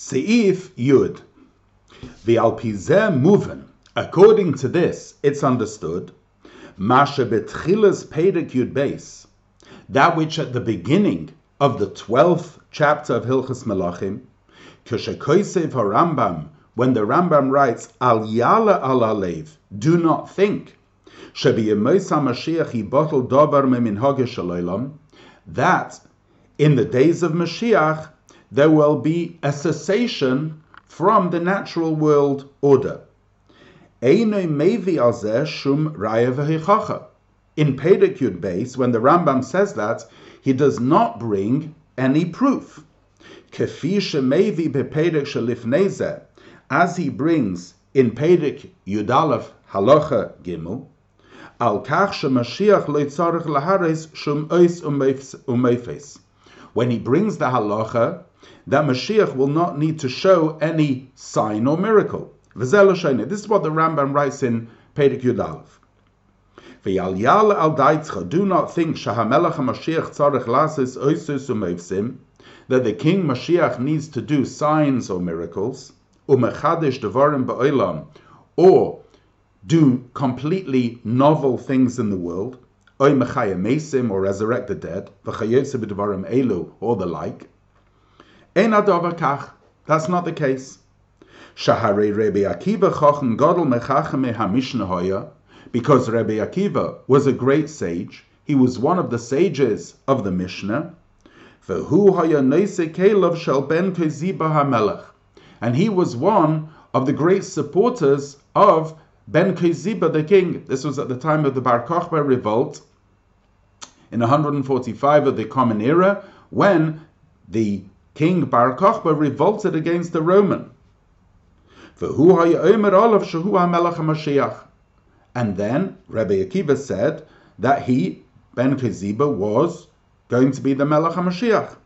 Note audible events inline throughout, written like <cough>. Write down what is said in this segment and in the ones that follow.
Seif Yud. The Alpizeh Muven. According to this, it's understood. Masha betchilas Pedek Yud Beis. That which at the beginning of the 12th chapter of Hilchas Melachim, Keshekoisev HaRambam, when the Rambam writes, Al Yala Al Alev, do not think, that in the days of Mashiach, there will be a cessation from the natural world order. In Yud Beis, when the Rambam says that, he does not bring any proof. As he brings in Pedek Yudalef Halacha Gimel, Al kach lahares shum. When he brings the halacha, that Mashiach will not need to show any sign or miracle. This is what the Rambam writes in al daitzcha, do not think that the King Mashiach needs to do signs or miracles, or do completely novel things in the world, or resurrect the dead, or the like. That's not the case. Shahare Rebbe Akiva Chochen Godel because Rebbe Akiva was a great sage, he was one of the sages of the Mishnah, Vehu Hoya Neise Kelev Shel Ben Keziba HaMelech, and he was one of the great supporters of Ben Keziba the king. This was at the time of the Bar Kokhba revolt in 145 of the Common Era, when the king Bar Kokhba revolted against the Roman. And then Rabbi Akiva said that he, Ben Keziba, was going to be the Melech HaMashiach.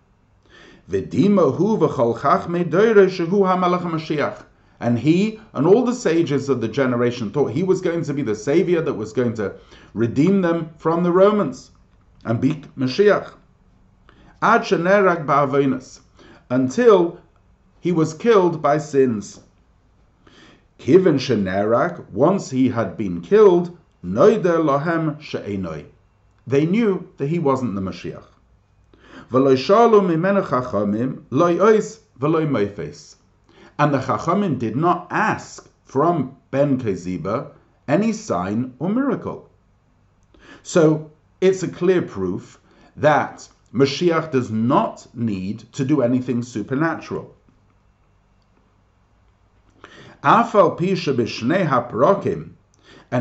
And he and all the sages of the generation thought he was going to be the savior that was going to redeem them from the Romans and be Mashiach. Until he was killed by sins. Kiven shenerak, once he had been killed, noider lohem she'enoi. They knew that he wasn't the Mashiach. V'loy shalu loy ois v'loy moifes. And the chachamim did not ask from Ben Keziba any sign or miracle. So it's a clear proof that Mashiach does not need to do anything supernatural. And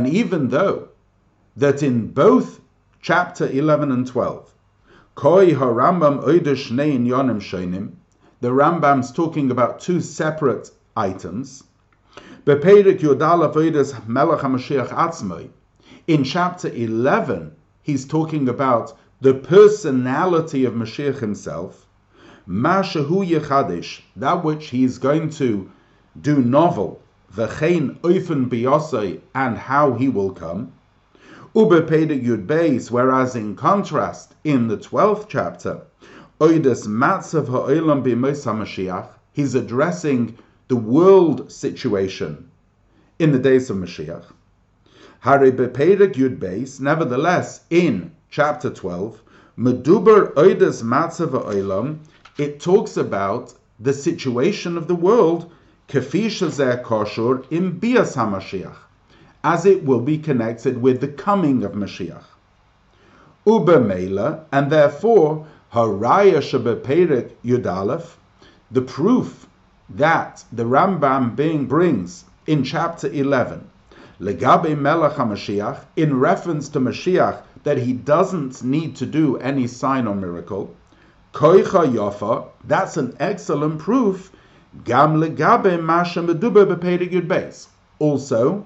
even though that in both chapter 11 and 12, koi harambam oidesh shnei yonim shonim, the Rambam's talking about two separate items. In chapter 11, he's talking about the personality of Mashiach himself, Mashahu Yechadish, that which he is going to do novel, v'chein oifen biyosei, and how he will come. Ubepedek Yud Beis, whereas in contrast, in the 12th chapter, Oides Matzav Ha'olam B'Mos HaMashiach, he's addressing the world situation in the days of Mashiach. Hare Bepedek Yud nevertheless, in chapter 12, Meduber Oides Matzav Ha'olam, it talks about the situation of the world koshur im bias hamashiach, as it will be connected with the coming of Mashiach. Uber and therefore haraya shebeperek yudalef, the proof that the Rambam being brings in chapter 11, legabe melech hamashiach, in reference to Mashiach, that he doesn't need to do any sign or miracle, koicha yafa, that's an excellent proof Gam legabe masha medube yud beis. Also,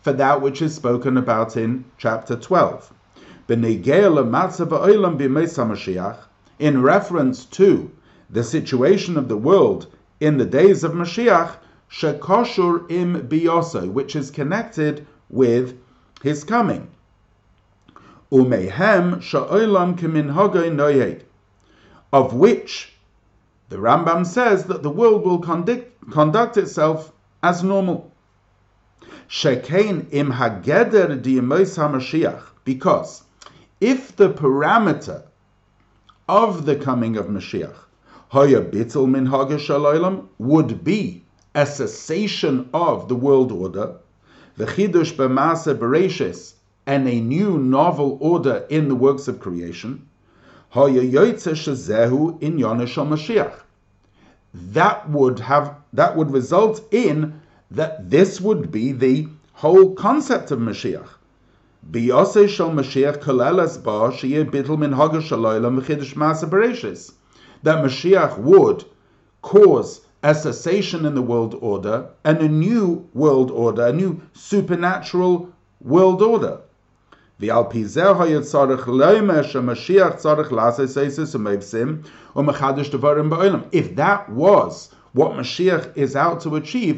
for that which is spoken about in chapter 12. In reference to the situation of the world in the days of Mashiach, shekoshur im biyoso, which is connected with his coming. Umehem sha'olam of which The Rambam says that the world will conduct, conduct itself as normal. Shekein im hageder diemos HaMashiach, because if the parameter of the coming of Mashiach, hoya bittel min would be a cessation of the world order, the chidush b'maase bereishis, and a new novel order in the works of creation. That would have that would result in that this would be the whole concept of Mashiach. Biyose shel kolelas ba sheyeh bittel min hagashaloylam v'chidush masa. That Mashiach would cause a cessation in the world order and a new world order, a new supernatural world order. ועל פי זה היה צריך לומר שמשיח צריך לעשות סייסס ומבשים ומחדש דברים בעולם. If that was what Mashiach is out to achieve,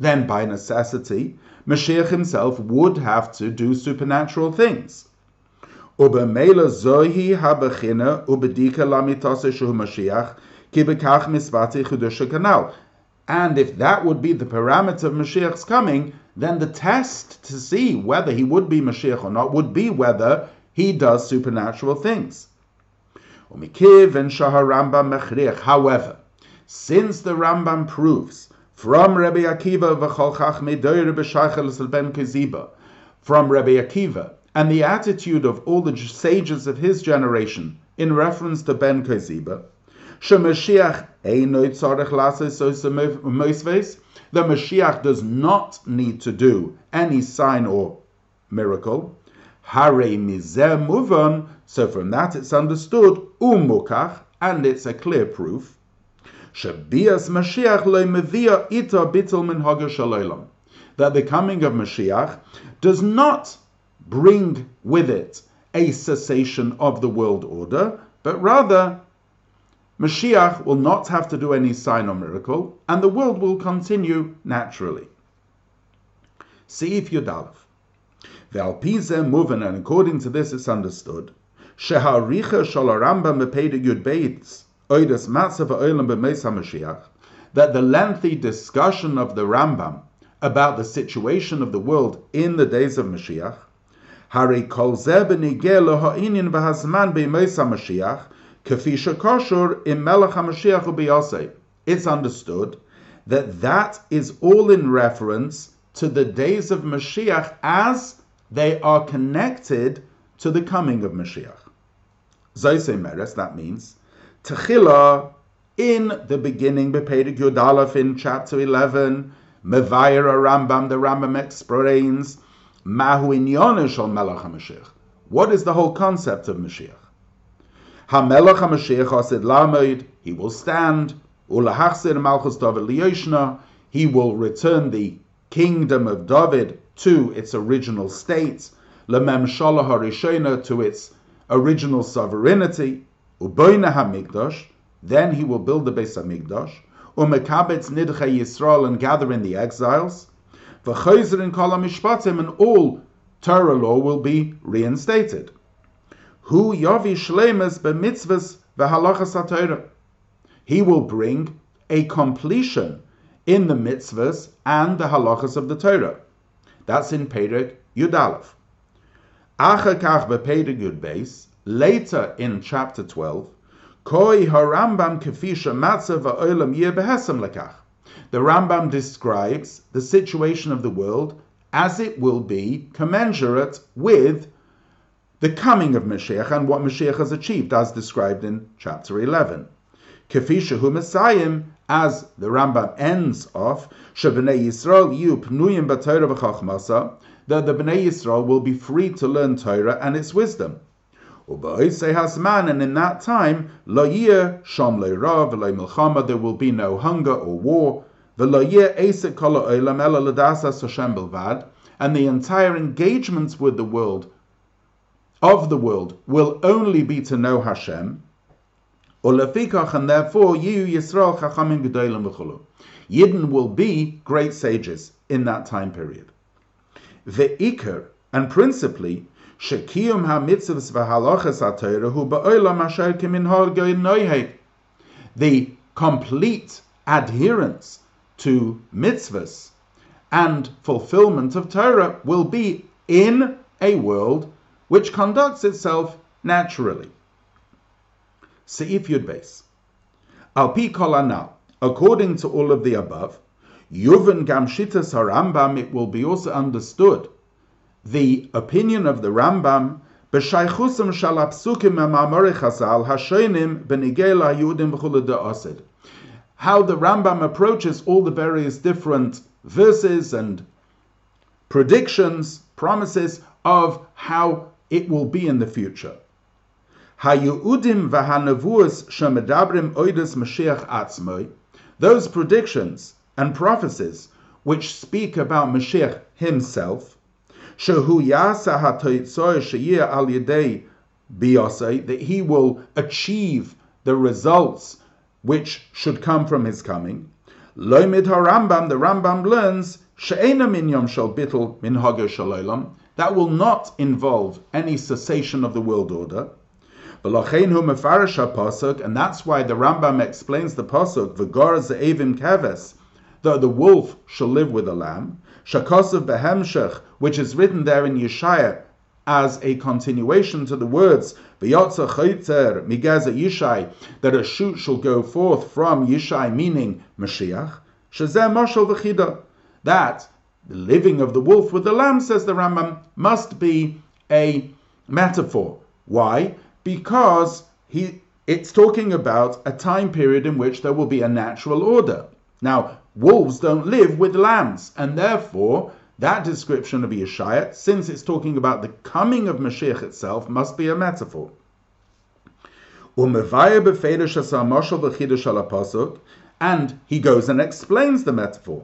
then by necessity, Mashiach himself would have to do supernatural things. ובמילא זוהי הבחינה ובדיקה למיתוסי שהוא משיח, כי בכך מסבתי חידוש הכנ"ל. And if that would be the parameter of Mashiach's coming, then the test to see whether he would be Mashiach or not would be whether he does supernatural things. However, since the Rambam proves from Rabbi Akiva from Rabbi Akiva, and the attitude of all the sages of his generation in reference to Ben Keziba, shemashiach the Mashiach does not need to do any sign or miracle. So from that it's understood, umukach, and it's a clear proof. That the coming of Mashiach does not bring with it a cessation of the world order, but rather Mashiach will not have to do any sign or miracle, and the world will continue naturally. See Seif Yudalef. Ve'alpize movin, and according to this it's understood, Sheharicha shalaramba mepeda yud beitz, that the lengthy discussion of the Rambam about the situation of the world in the days of Mashiach, Hari kol ha'inin v'hazman Mashiach, koshur im melech HaMashiach It's understood that that is all in reference to the days of Mashiach as they are connected to the coming of Mashiach. Zoise Meres, that means Techila in the beginning, Bepedic Yudalef in chapter 11, Mevayer Rambam, the Rambam explains, Mahu Inyonish al Melech HaMashiach. What is the whole concept of Mashiach? HaMelech HaMashiach Asid Lamed, he will stand, Ulahachsir Malchus David Liyoshna, he will return the kingdom of David to its original state, Lemem Shalah HaRishona to its original sovereignty, Uboina Hamikdash, then he will build the base Beis Hamikdash. Umekabetz Nidche Yisrael and gather in the exiles. V'chayzer in Kol and all Torah law will be reinstated. Hu Yavi Shlemes b'mitzvahs v'halachas HaTorah. He will bring a completion in the mitzvahs and the halachas of the Torah. That's in Perek Yud Achakach bePerek Yud Beis, Later in chapter 12, Koi harambam kefisha matzav ha'olam yeh behesem lekach. The Rambam describes the situation of the world as it will be commensurate with the coming of Mashiach and what Mashiach has achieved, as described in chapter 11. Kefisha hu Messiah, as the Rambam ends off, Shabnei Yisrael yu pnuyim b'Torah that the Bnei Yisrael will be free to learn Torah and its wisdom hasman, and in that time, lo yir sham rav milchama, there will be no hunger or war. V'lo yir esek kol ha'olam ela l'dasas Hashem belvad, and the entire engagements with the world, of the world, will only be to know Hashem. And therefore, you Yisrael. Yidden will be great sages in that time period. The Iker, and principally. The complete adherence to mitzvahs and fulfillment of Torah will be in a world which conducts itself naturally. Seif Yud Beis. Al pi kol anal, according to all of the above, Yuvan Gamshitas Harambam, it will be also understood the opinion of the Rambam b'shaychusam shalapsukim amamori chazal hashoinim benigel hayudim v'chulad How the Rambam approaches all the various different verses and predictions, promises of how it will be in the future. Hayudim v'hanavuas shemedabrim oides Mashiach atzmoi, those predictions and prophecies which speak about Mashiach himself, shehu yasa hatoitzoy sheyir al yedei biyosei, that he will achieve the results which should come from his coming. Loimid HaRambam, the Rambam learns, She'ena min yom shal bittel min shalolam, that will not involve any cessation of the world order. and that's why the Rambam explains the pasuk, keves, though the wolf shall live with the lamb, which is written there in Yeshaya as a continuation to the words Yishai, that a shoot shall go forth from Yishai, meaning Mashiach. That the living of the wolf with the lamb, says the Rambam, must be a metaphor. Why? Because he it's talking about a time period in which there will be a natural order. Now, wolves don't live with lambs, and therefore that description of Yeshaya, since it's talking about the coming of Mashiach itself, must be a metaphor. And he goes and explains the metaphor.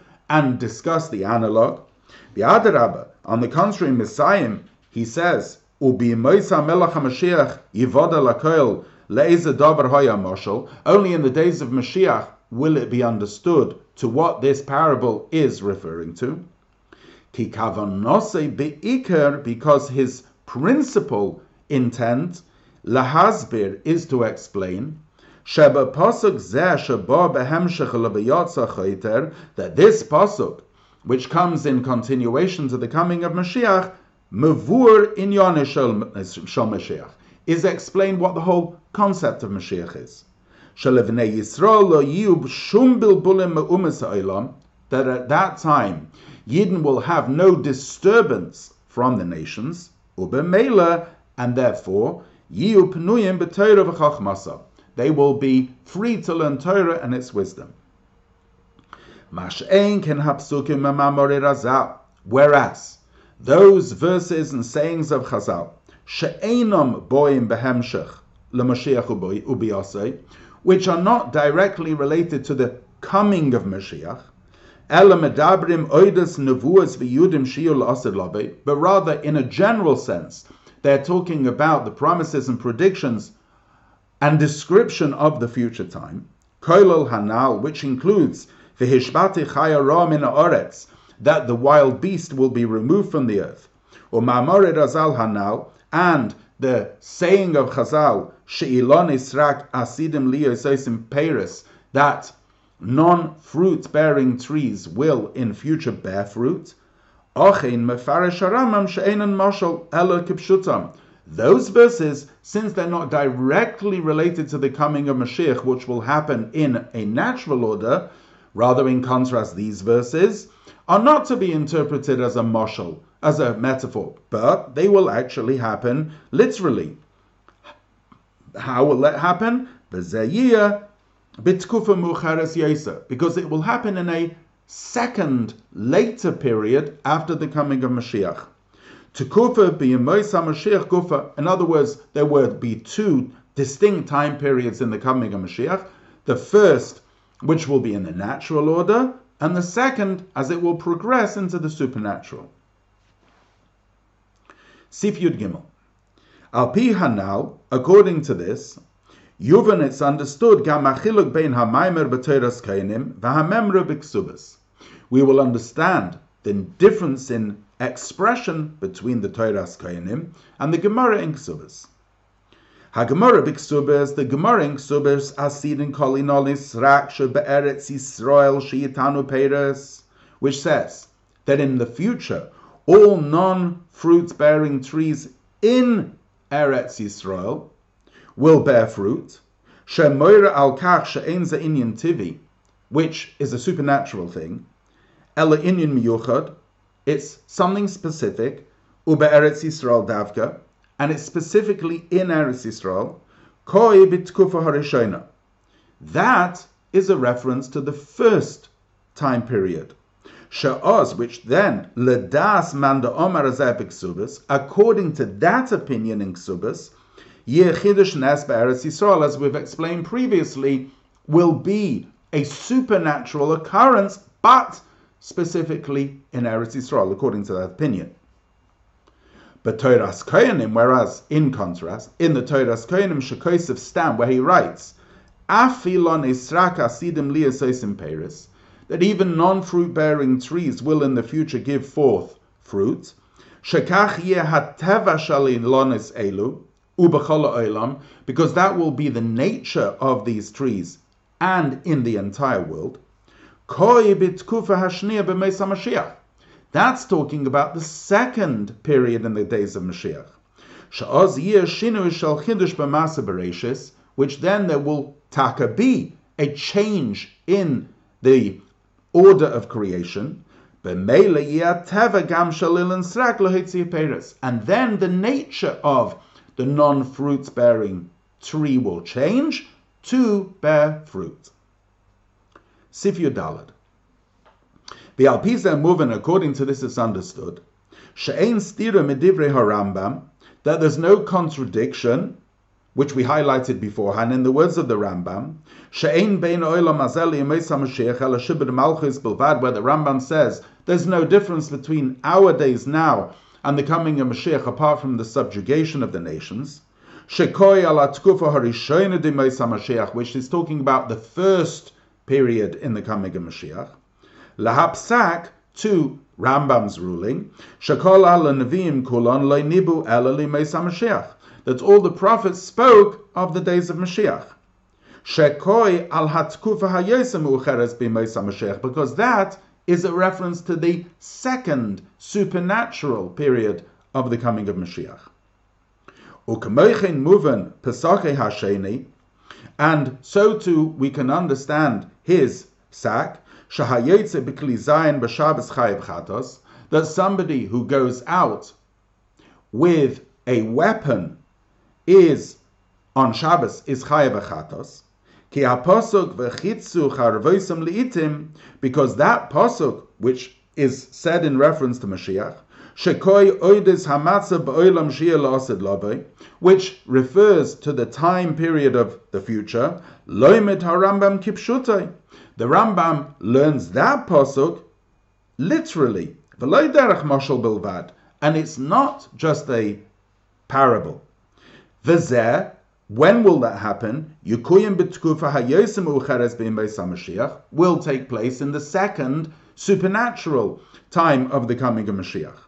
and discuss the analog. The Adarabba, on the contrary, Messiah, he says, Ubi Melach Lakoil only in the days of Mashiach will it be understood to what this parable is referring to. Because his principal intent, lahasbir, is to explain that this pasuk, which comes in continuation to the coming of Mashiach, Mashiach, is explained what the whole concept of Mashiach is. That at that time, Yidden will have no disturbance from the nations, and therefore, they will be free to learn Torah and its wisdom. Whereas, those verses and sayings of Chazal, boim which are not directly related to the coming of Mashiach, v'yudim but rather in a general sense, they're talking about the promises and predictions and description of the future time. Koilol hanal, which includes v'hishbati chaya min oretz, that the wild beast will be removed from the earth. Or ma'amorid azal hanal, and the saying of Chazal, She'ilon israk asidim liyososim peris, that non-fruit bearing trees will in future bear fruit. Ochin mefarish haramam she'enan mashal ela kipshutam. Those verses, since they're not directly related to the coming of Mashiach, which will happen in a natural order, rather in contrast, these verses are not to be interpreted as a mashal, as a metaphor, but they will actually happen literally. How will that happen? Because it will happen in a second, later period after the coming of Mashiach. In other words, there will be two distinct time periods in the coming of Mashiach. The first which will be in the natural order, and the second as it will progress into the supernatural. Sif Yud Gimel. Al pi hanal, according to this, Yuvan it's understood gam achiluk bein hamaimer b'teiras kainim v'hamemre b'ksubas. We will understand the difference in expression between the Torah's Kainim and the Gemara in Ksubas. HaGemara b'Ksubas, the Gemara in Ksubas, Asidin kolinolis raksha be'eretz Yisrael sheyitanu peiras, which says that in the future all non-fruit bearing trees in Eretz Yisrael will bear fruit. Shemoira al kach she'en inyan tivi, which is a supernatural thing. Ela miyuchad, it's something specific. Ube Eretz Yisrael davka, and it's specifically in Eretz Yisrael. Koi bitkufa harishona. That is a reference to the first time period. Sha'oz, which then, ledas manda omar subas, according to that opinion in Ksubas, Yechidush Nes Eretz Yisrael, as we've explained previously, will be a supernatural occurrence, but specifically in Eretz Yisrael, according to that opinion. But Torah's Koyanim, whereas in contrast, in the Torah's Koyanim Shekosef Stam, where he writes, Afilon Israk Asidim Liasosim Peris, that even non-fruit bearing trees will in the future give forth fruit. Shekach hateva shalin lonis elu ubachol olam, because that will be the nature of these trees and in the entire world. That's talking about the second period in the days of Mashiach. Which then there will taka be a change in the order of creation. And then the nature of the non-fruit bearing tree will change to bear fruit. Sifyu Dalad. The Alpiza moving according to this is understood. She'ein stira medivre harambam, that there's no contradiction, which we highlighted beforehand in the words of the Rambam. She'ein bein oilam azeli Mashiach ala shibir malchus bilvad, where the Rambam says there's no difference between our days now and the coming of Mashiach apart from the subjugation of the nations. Shekoi ala tkufa harishayna de Mashiach, which is talking about the first period in the coming of Mashiach. Lahapsak to Rambam's ruling, Shakol al Nevi'im kulon nibu elali Mashiach, that all the prophets spoke of the days of Mashiach. Shekoi al hatkufa hayesem ucheres Mashiach, because that is a reference to the second supernatural period of the coming of Mashiach. Ukamoichin muven pesachei hasheni, and so too we can understand his sack, that somebody who goes out with a weapon is on Shabbos is chayev chatos. Ki aposuk v'chitzu charvoisam liitim, because that posuk, which is said in reference to Mashiach, shekoi oides hamatza b'olam shia la'asid which refers to the time period of the future, loimet harambam kipshutai. The Rambam learns that posuk literally, v'loy derech mashal bilvad, and it's not just a parable. V'zeh when will that happen? Yukuyim b'tkufa hayosim ucheres b'im Mashiach will take place in the second supernatural time of the coming of Mashiach.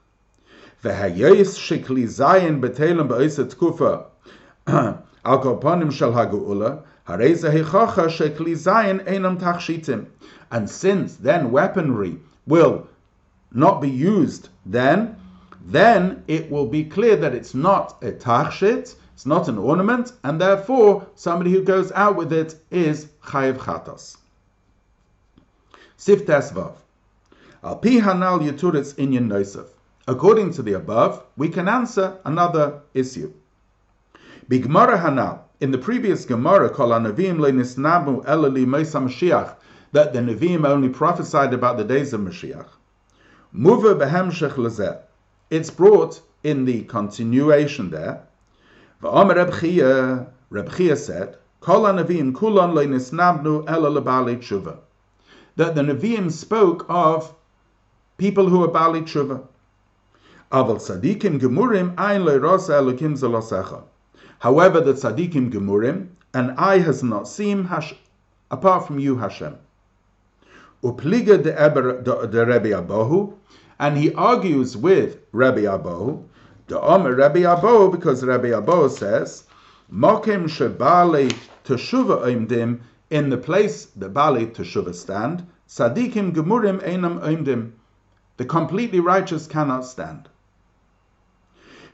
V'hayois shekli zayin b'telim b'oiset tkufa <clears throat> al koponim shel hagu'ula hareza hichacha shekli zayin enam tachshitim. And since then weaponry will not be used then, then it will be clear that it's not a tachshit, it's not an ornament, and therefore somebody who goes out with it is chayiv chatos. Sif Tesvav. Al pi hanal yuturitz inyan nosef. According to the above, we can answer another issue. Bigmara hanal. In the previous Gemara, kol anavim le'nisnabu elali meisa Mashiach, that the Nevi'im only prophesied about the days of Mashiach. Muva behemshech lezeh. It's brought in the continuation there V'omer Reb Chia, Reb said, Kol Nevi'im kulon le'nisnabnu ela lebali tshuva. That the Nevi'im spoke of people who are bali tshuva. Aval tzadikim gemurim ein elokim. However, the tzadikim gemurim, an eye has not seen Hash, apart from you, Hashem. Upliga de, Eber, de, Rebbe Abohu, and he argues with Rebbe Abohu, the Omer Rebbe Abohu, because Rebbe Abohu says, Mokim shebali teshuva oimdim, in the place the Bali teshuva stand, tzadikim gemurim einam oimdim, the completely righteous cannot stand.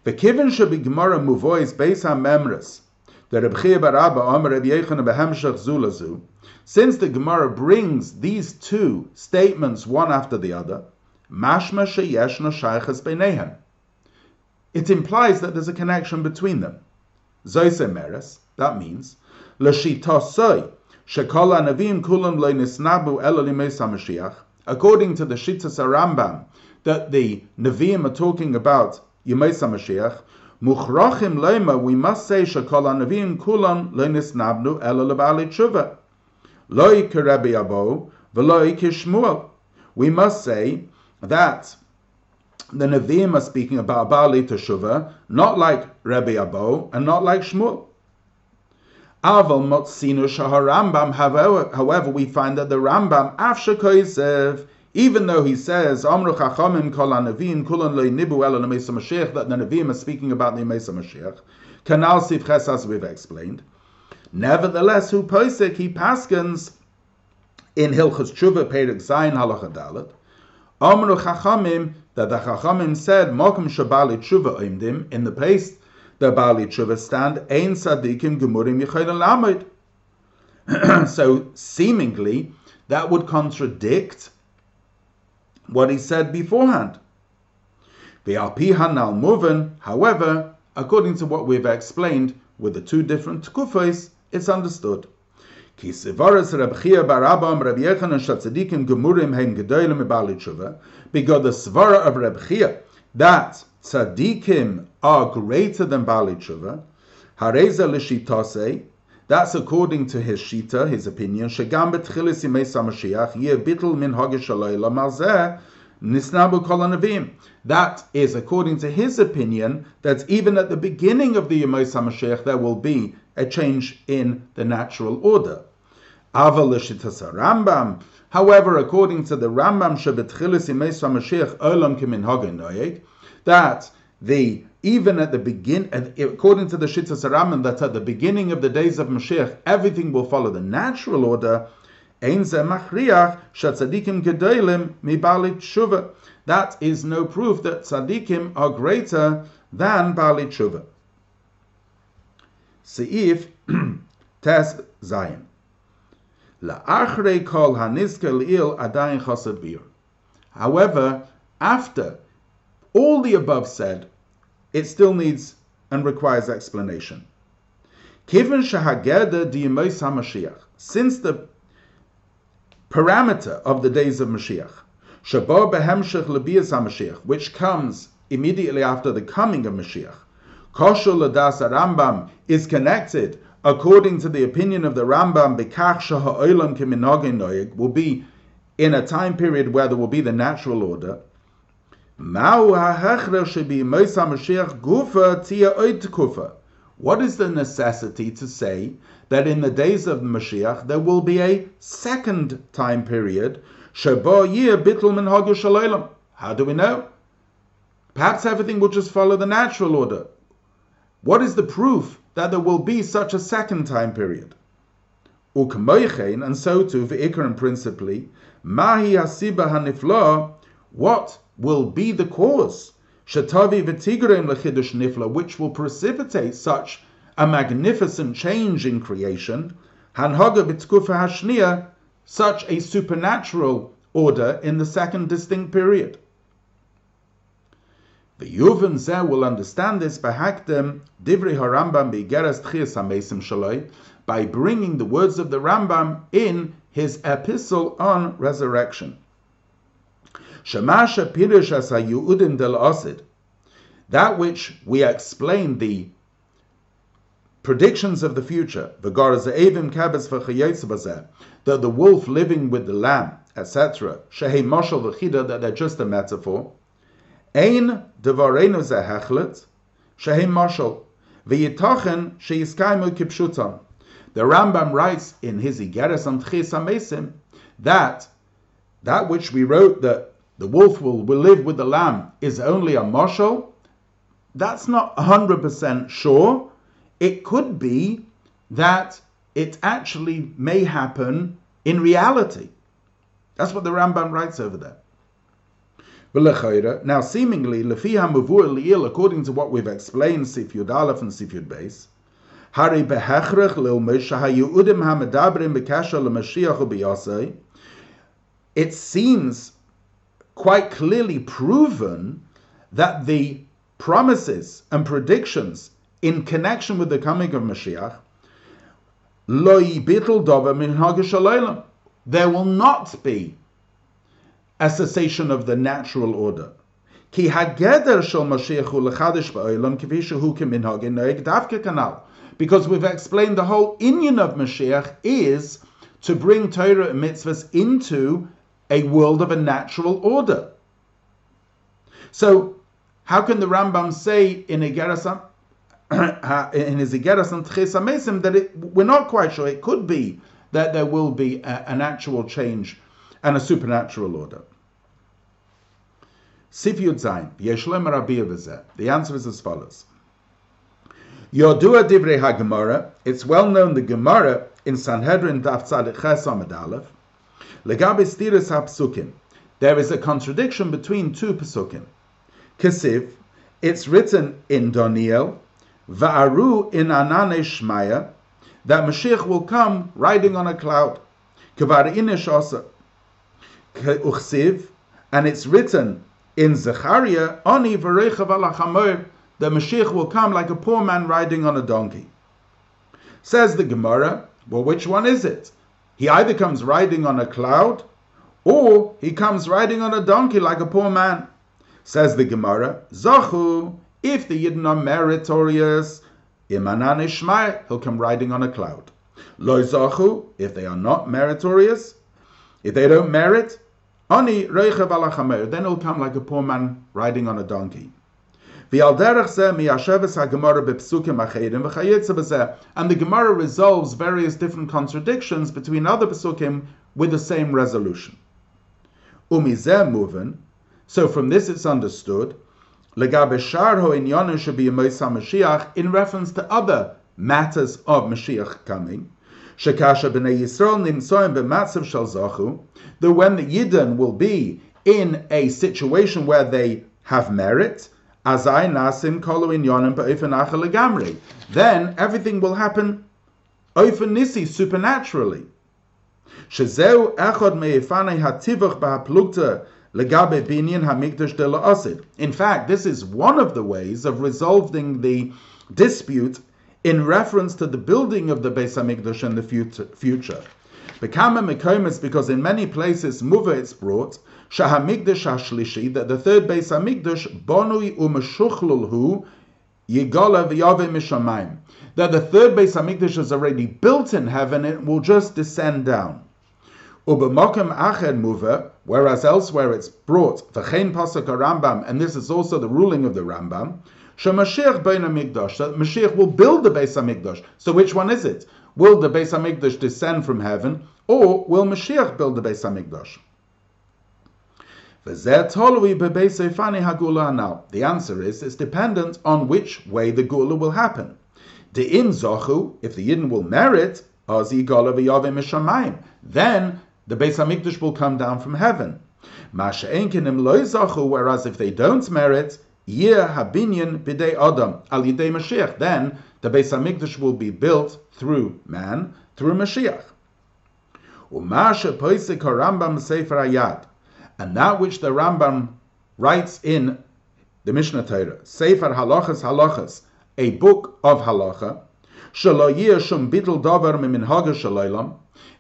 The kivin should be Gemara muvois beis ha-memres, the Reb Chia bar Abba Omer Reb Yechon behemshach zulazu, since the Gemara brings these two statements one after the other, mashma sheyeshna shaychas beinehem. It implies that there's a connection between them. Zoise meres, that means, l'shitosoi, shekol anavim kulam le'nisnabu ela limes HaMashiach, according to the Shittas Rambam, that the Nevi'im are talking about Yemais HaMashiach, Muchrachim lema, we must say shekol anavim kulam le'nisnabnu ela lebali tshuva. Loi kerebi abo, v'loi kishmuel. We must say that the Nevi'im are speaking about Bali Teshuvah, not like Rebbe Abo and not like Shmuel. Aval Motzinu Rambam. However, we find that the Rambam Afshakoisev, even though he says Amru Chachamim Kol Anavim El Mashiach, that the Nevi'im are speaking about the Mesa Mashiach. Kanal Sif Chesas we've explained. Nevertheless, who posek he paskins in Hilchas Tshuva Perek Zayin Halacha Dalet. Amru Chachamim that the Chachamim said Mokum Shabali Tshuva Oimdim in the place the Bali Tshuva stand Ein Sadikim Gemurim Yichayel Lamed. <clears throat> So seemingly that would contradict what he said beforehand. However, according to what we've explained with the two different kufos, it's understood. Because the svara of Reb Chia that tzadikim are greater than Bali Tshuva, that's according to his shita, his opinion. Shegam betchilis yimei samashiach yeh bitl min hagish alayla malzeh nisnabu kol anavim. That is according to his opinion that even at the beginning of the Yemei Samashiach there will be a change in the natural order. Rambam. However, according to the Rambam, Shabbatchilis Yemei Samashiach Olam Kimin Noyeg, that the even at the begin, according to the Shittas Rambam, that at the beginning of the days of Mashiach, everything will follow the natural order. That is no proof that tzaddikim are greater than Bali Tshuva. Seif <clears throat> Tes Zayin. kol hanizkel il adayin chasabir. However, after all the above said, it still needs and requires explanation. Kiven shahageda diyemos hamashiach. Since the parameter of the days of Mashiach, shabo behemshech lebiyas hamashiach, which comes immediately after the coming of Mashiach, kosher ladas Rambam is connected according to the opinion of the Rambam, bekach shaha'olam kiminogin noyeg will be in a time period where there will be the natural order, what is the necessity to say that in the days of the Mashiach there will be a second time period? How do we know? Perhaps everything will just follow the natural order. What is the proof that there will be such a second time period? And so too, and principally, Mahi Hasiba Hanifla, what will be the cause, Shatavi v'tigreim lechidush nifla, which will precipitate such a magnificent change in creation, hanhaga b'tkufa hashnia, such a supernatural order in the second distinct period. The Yuvan Zeh will understand this by hakdem divrei harambam b'igeras tchias hamesim shaloi, by bringing the words of the Rambam in his epistle on resurrection. Shemasha Pirush as del Osid, that which we explain the predictions of the future, that the wolf living with the lamb, etc., that they're just a metaphor. Ein devarenu zehechlet, shehe moshel, v'yitochen sheyiskaimu kipshutam. The Rambam writes in his Igeres on Tchis that that which we wrote that the wolf will, will live with the lamb is only a moshel. That's not 100% sure. It could be that it actually may happen in reality. That's what the Rambam writes over there. Now, seemingly, according to what we've explained, Sif Yud Aleph and Sif Yud Beis, Hari behechrech lilmish hayudim hamedabrim bekasha lemashiach ubiyasei. It seems quite clearly proven that the promises and predictions in connection with the coming of Mashiach, there will not be a cessation of the natural order. Because we've explained the whole union of Mashiach is to bring Torah and mitzvahs into a world of a natural order. So, how can the Rambam say in Igerasam, <clears throat> in his Igerasam Tchesamesim that it, we're not quite sure? It could be that there will be a, an actual change and a supernatural order. Sif Yud Yeshlem The answer is as follows. Yodua Divrei HaGemara, it's well known the Gemara in Sanhedrin Daf Ches Amid Aleph, Legabe Stiris HaPsukim, there is a contradiction between two Psukim. Kesiv, it's written in Daniel, Va'aru in Anane Shmaya, that Mashiach will come riding on a cloud. Kvar Inish. Uchsiv, and it's written in Zechariah, Oni Varechav Alachamor, the Mashiach will come like a poor man riding on a donkey. Says the Gemara, well, which one is it? He either comes riding on a cloud, or he comes riding on a donkey like a poor man. Says the Gemara, Zachu, if the Yidden are meritorious, Imanan Ishmael, he'll come riding on a cloud. Lo Zachu, if they are not meritorious, if they don't merit, Ani Reichav then he'll come like a poor man riding on a donkey. And the Gemara resolves various different contradictions between other Pesukim with the same resolution. So from this it's understood in reference to other matters of Mashiach coming. That when the Yidden will be in a situation where they have merit, Azai nasim legamri. Then everything will happen oifen nisi, supernaturally. Shezeu echod hativach legabe binyan hamikdash de la'asid. In fact, this is one of the ways of resolving the dispute in reference to the building of the Beis Hamikdash in the future. Bekama mekomis because in many places muva it's brought Shahamigdash Hashlishi, that the third Beis Hamikdash, Bonui Umeshuchlulhu, Yigola V'yave Mishamayim. That the third Beis Hamikdash is already built in heaven, it will just descend down. Whereas elsewhere it's brought, V'chein Pasuk Rambam, and this is also the ruling of the Rambam, Shemashiach Bein Hamikdash, that Mashiach will build the Beis Hamikdash. So which one is it? Will the Beis Hamikdash descend from heaven, or will Mashiach build the Beis Hamikdash? The answer is it's dependent on which way the Gula will happen. The im if the Yidden will merit, then the Beis Hamikdash will come down from heaven. Whereas if they don't merit, habinyan b'dei adam al Mashiach. Then the Beis Hamikdash will be built through man, through Mashiach. And that which the Rambam writes in the Mishnah Torah, Sefer Halachas Halachas, a book of halacha,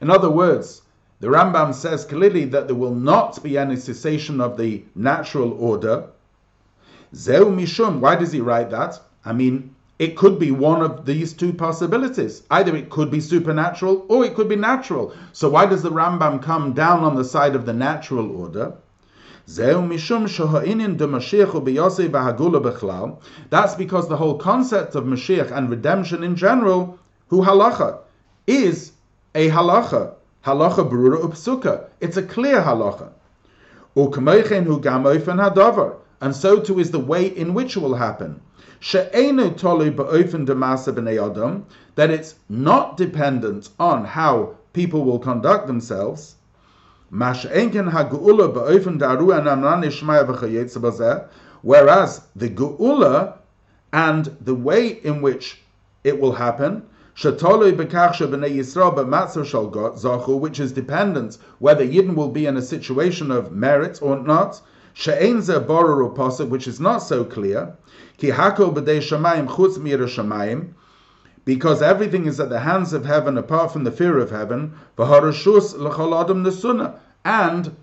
In other words, the Rambam says clearly that there will not be any cessation of the natural order. Zeu mishum. Why does he write that? I mean, it could be one of these two possibilities. Either it could be supernatural or it could be natural. So why does the Rambam come down on the side of the natural order? That's because the whole concept of Mashiach and redemption in general, hu halacha, is a halacha. Halacha brura upsuka. It's a clear halacha. And so too is the way in which it will happen that it's not dependent on how people will conduct themselves. Whereas the geula and the way in which it will happen, which is dependent whether Yidden will be in a situation of merit or not, which is not so clear, Ki hakol b'dei shamayim chutz shamayim, because everything is at the hands of heaven apart from the fear of heaven, v'harashus l'chol adam nesuna, and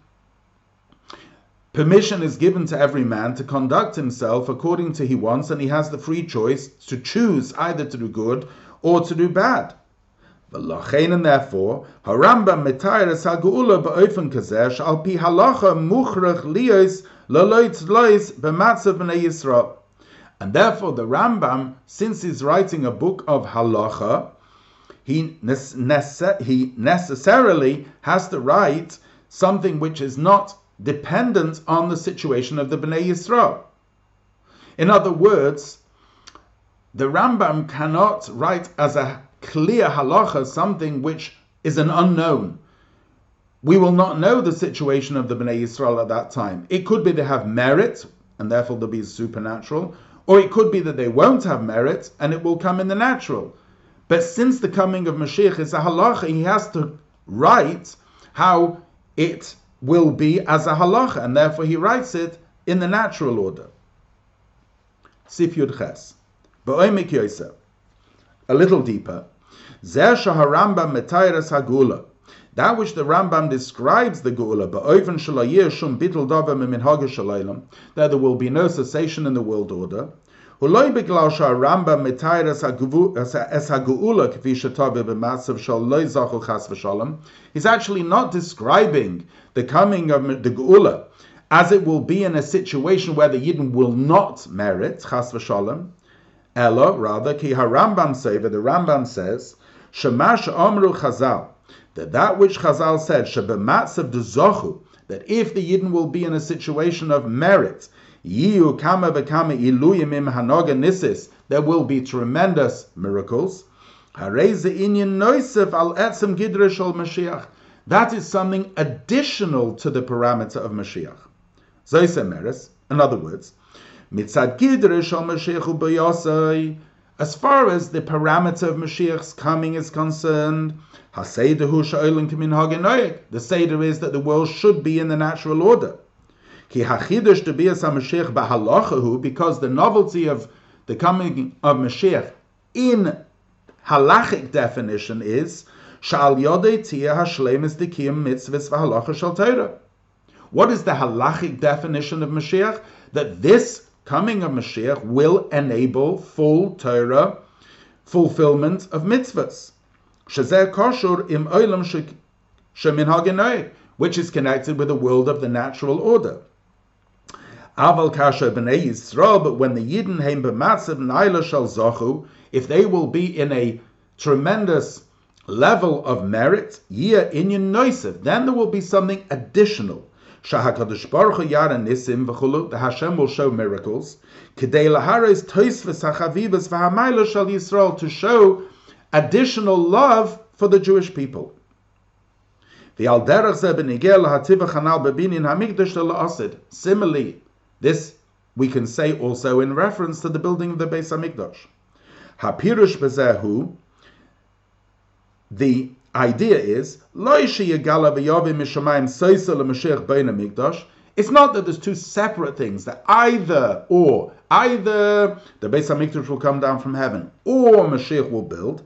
permission is given to every man to conduct himself according to he wants, and he has the free choice to choose either to do good or to do bad. And therefore, haramba metayres hageula ba'ofen kazeh al pi halacha muchrach liyos laloitz lois b'matzav b'nei Yisrael. And therefore, the Rambam, since he's writing a book of halacha, he, nece- he necessarily has to write something which is not dependent on the situation of the Bnei Yisrael. In other words, the Rambam cannot write as a clear halacha something which is an unknown. We will not know the situation of the Bnei Yisrael at that time. It could be they have merit, and therefore they'll be supernatural, or it could be that they won't have merit and it will come in the natural. But since the coming of Mashiach is a halacha, he has to write how it will be as a halacha, and therefore he writes it in the natural order. Sif Yud Ches. Yosef. A little deeper. That which the Rambam describes the Geula, that there will be no cessation in the world order. Huloi. He's actually not describing the coming of the Geula as it will be in a situation where the Yidden will not merit chas v'shalom. Ella, rather, ki ha-Rambam the Rambam says, shemash omru chazal, that that which Chazal said, Shebematzav Zochu, that if the Yidden will be in a situation of merit, Yiu Kama Bekama Iluyim Im Hanoga Nisis, there will be tremendous miracles. That is something additional to the parameter of Mashiach. Zoyse Meres, in other words, Mitzad Gidrish Al Mashiach As far as the parameter of Mashiach's coming is concerned, the Seder is that the world should be in the natural order. Because the novelty of the coming of Mashiach in halachic definition is What is the halachic definition of Mashiach? That this coming of Mashiach will enable full Torah fulfillment of mitzvahs im shemin which is connected with the world of the natural order. Aval kasha b'nei Yisrael, but when the Yidden heim b'matzav naila shal zochu, if they will be in a tremendous level of merit, yia inyan noisef, then there will be something additional. Shahakadosh Baruch yara nisim v'chulu, the Hashem will show miracles. K'dei lahares tois v'sachavivas v'hamayla shal Yisrael, to show additional love for the Jewish people. Similarly, this we can say also in reference to the building of the Beis Hamikdash. Hapirush the idea is, it's not that there's two separate things, that either or, either the Beis Hamikdash will come down from heaven, or Mashiach will build,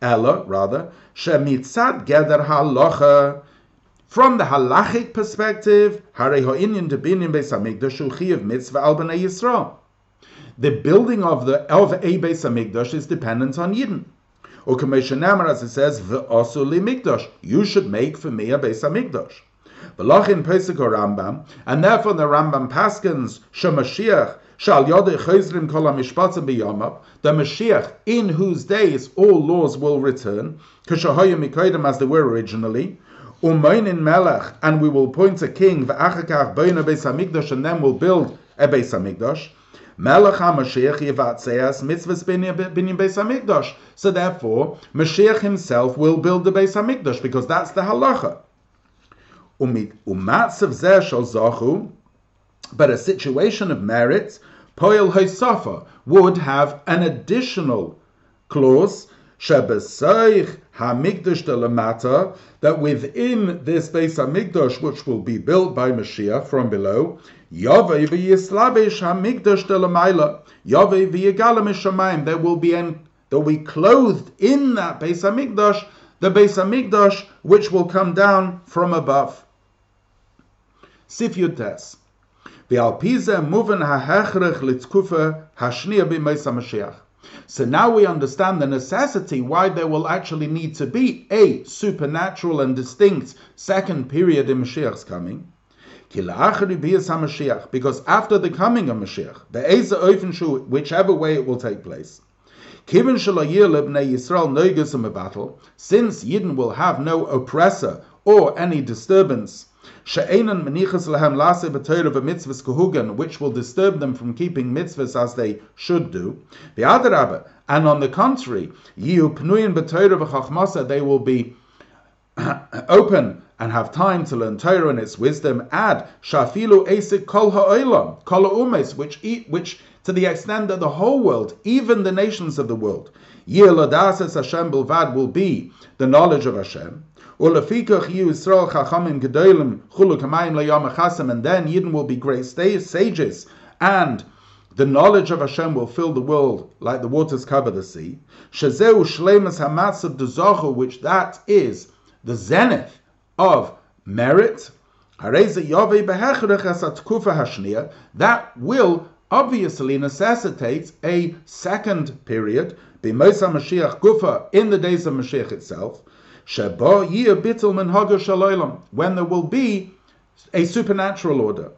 Ella, rather, shemitzad geder. From the halachic perspective, al the building of the of a Beis Hamikdash is dependent on Yidden. Ukamesha as it says, "V'osu li mikdash." You should make for me a Beis Hamikdash. V'lachin Pesach Rambam, and therefore the Rambam paskins Shemashiach shal yodei chayzrim kol hamishpatzim b'yamav, the Mashiach in whose days all laws will return, k'shahoyim mikodim as they were originally, umeinin melech, and we will appoint a king, v'achakach boina Beis Hamikdash, and then we'll build a Beis Hamikdash. Melech HaMashiach yivatzeas mitzvahs binyan Beis Hamikdash. So therefore, Mashiach himself will build the Beis Hamikdash because that's the halacha. Umatzav zeh shal zachu, but a situation of merit, poil hoisafa, would have an additional clause, shebesoich hamikdash de lamata, that within this Beis Hamikdash, which will be built by Mashiach from below, Yavei v'yislabish hamikdash delamayla. Yavei v'yigalam shamayim. There will be an, there will be clothed in that Beis Hamikdash, the Beis Hamikdash which will come down from above. Sif Yutes. V'alpize muven ha'hechrech litzkufa hashniya b'meis HaMashiach. So now we understand the necessity why there will actually need to be a supernatural and distinct second period in Mashiach's coming. Because after the coming of Mashiach, whichever way it will take place, since Yidden will have no oppressor or any disturbance, which will disturb them from keeping mitzvahs as they should do. The other And on the contrary, they will be <clears throat> open and have time to learn Torah and its wisdom, add shafilu esik kol ha'olam, kol umes, which eat, which to the extent that the whole world, even the nations of the world, Yiladases Hashem Bilvad will be the knowledge of Hashem. Ulefikach Yisrael Chachamim Gedolim Chulu Kamayim and then Yidden will be great sages, and the knowledge of Hashem will fill the world like the waters cover the sea. Shazeu Shlemas Hamatzav Dezochu, which that is the zenith of merit, that will obviously necessitate a second period, in the days of Mashiach itself, when there will be a supernatural order.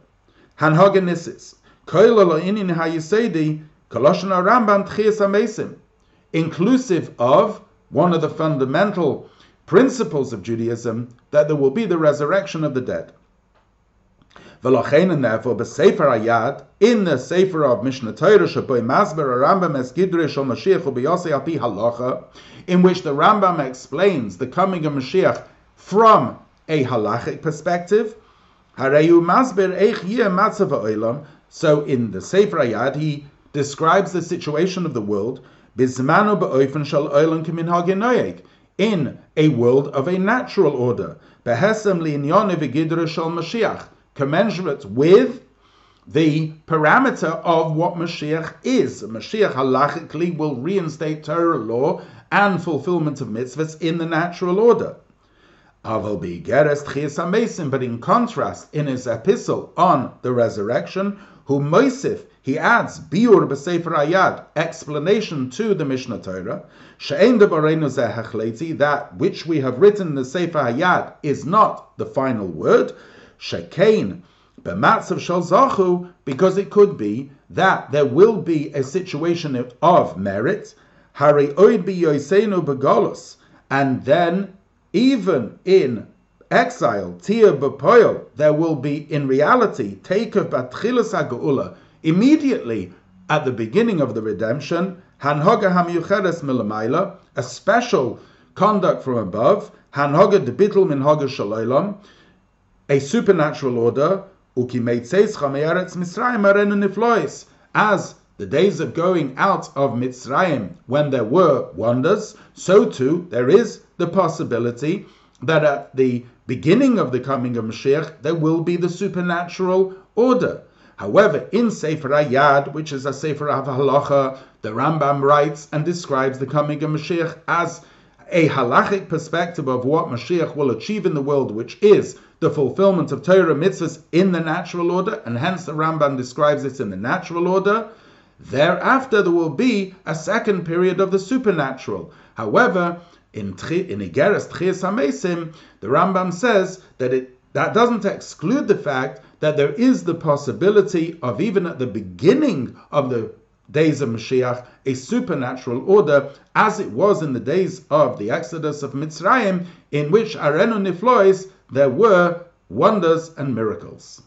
Inclusive of one of the fundamental principles of Judaism that there will be the resurrection of the dead. and therefore, Sefer Ayad, in the Sefer of Mishneh Torah, Shaboy Masber Rambam Es Gidrish Mashiach Ubiyosei Api Halacha, in which the Rambam explains the coming of Mashiach from a halachic perspective. Hareyu Masber Eich Yeh. So in the Sefer Ayad, he describes the situation of the world. Bizmanu Be'oifen Shal Olam Kimin Hagenoyek in a world of a natural order, commensurate with the parameter of what Mashiach is. Mashiach halachically will reinstate Torah law and fulfillment of mitzvahs in the natural order. But in contrast, in his epistle on the resurrection, who Moisif, he adds biur b'sefer ayad explanation to the Mishneh Torah. She'en zeh that which we have written in the sefer ayad is not the final word. Shekein b'matzav shel zachu because it could be that there will be a situation of merit. Hari oid b'yoseinu b'golus and then even in exile, tia b'poil, there will be in reality, take of batchilas ha'geula, immediately at the beginning of the redemption, hanhoga hamiyucheres milamayla, a special conduct from above, hanhoga debitul minhoga shalolam, a supernatural order, uki meitzeis chameyaretz Mitzrayim arenu niflois, as the days of going out of Mitzrayim, when there were wonders, so too there is the possibility that at the beginning of the coming of Mashiach, there will be the supernatural order. However, in Sefer Ayad, which is a Sefer of Halacha, the Rambam writes and describes the coming of Mashiach as a halachic perspective of what Mashiach will achieve in the world, which is the fulfillment of Torah mitzvahs in the natural order, and hence the Rambam describes it in the natural order. Thereafter, there will be a second period of the supernatural. However, in, in Igeres Tchias HaMesim, the Rambam says that it that doesn't exclude the fact that there is the possibility of even at the beginning of the days of Mashiach, a supernatural order, as it was in the days of the Exodus of Mitzrayim, in which Arenu Niflois there were wonders and miracles.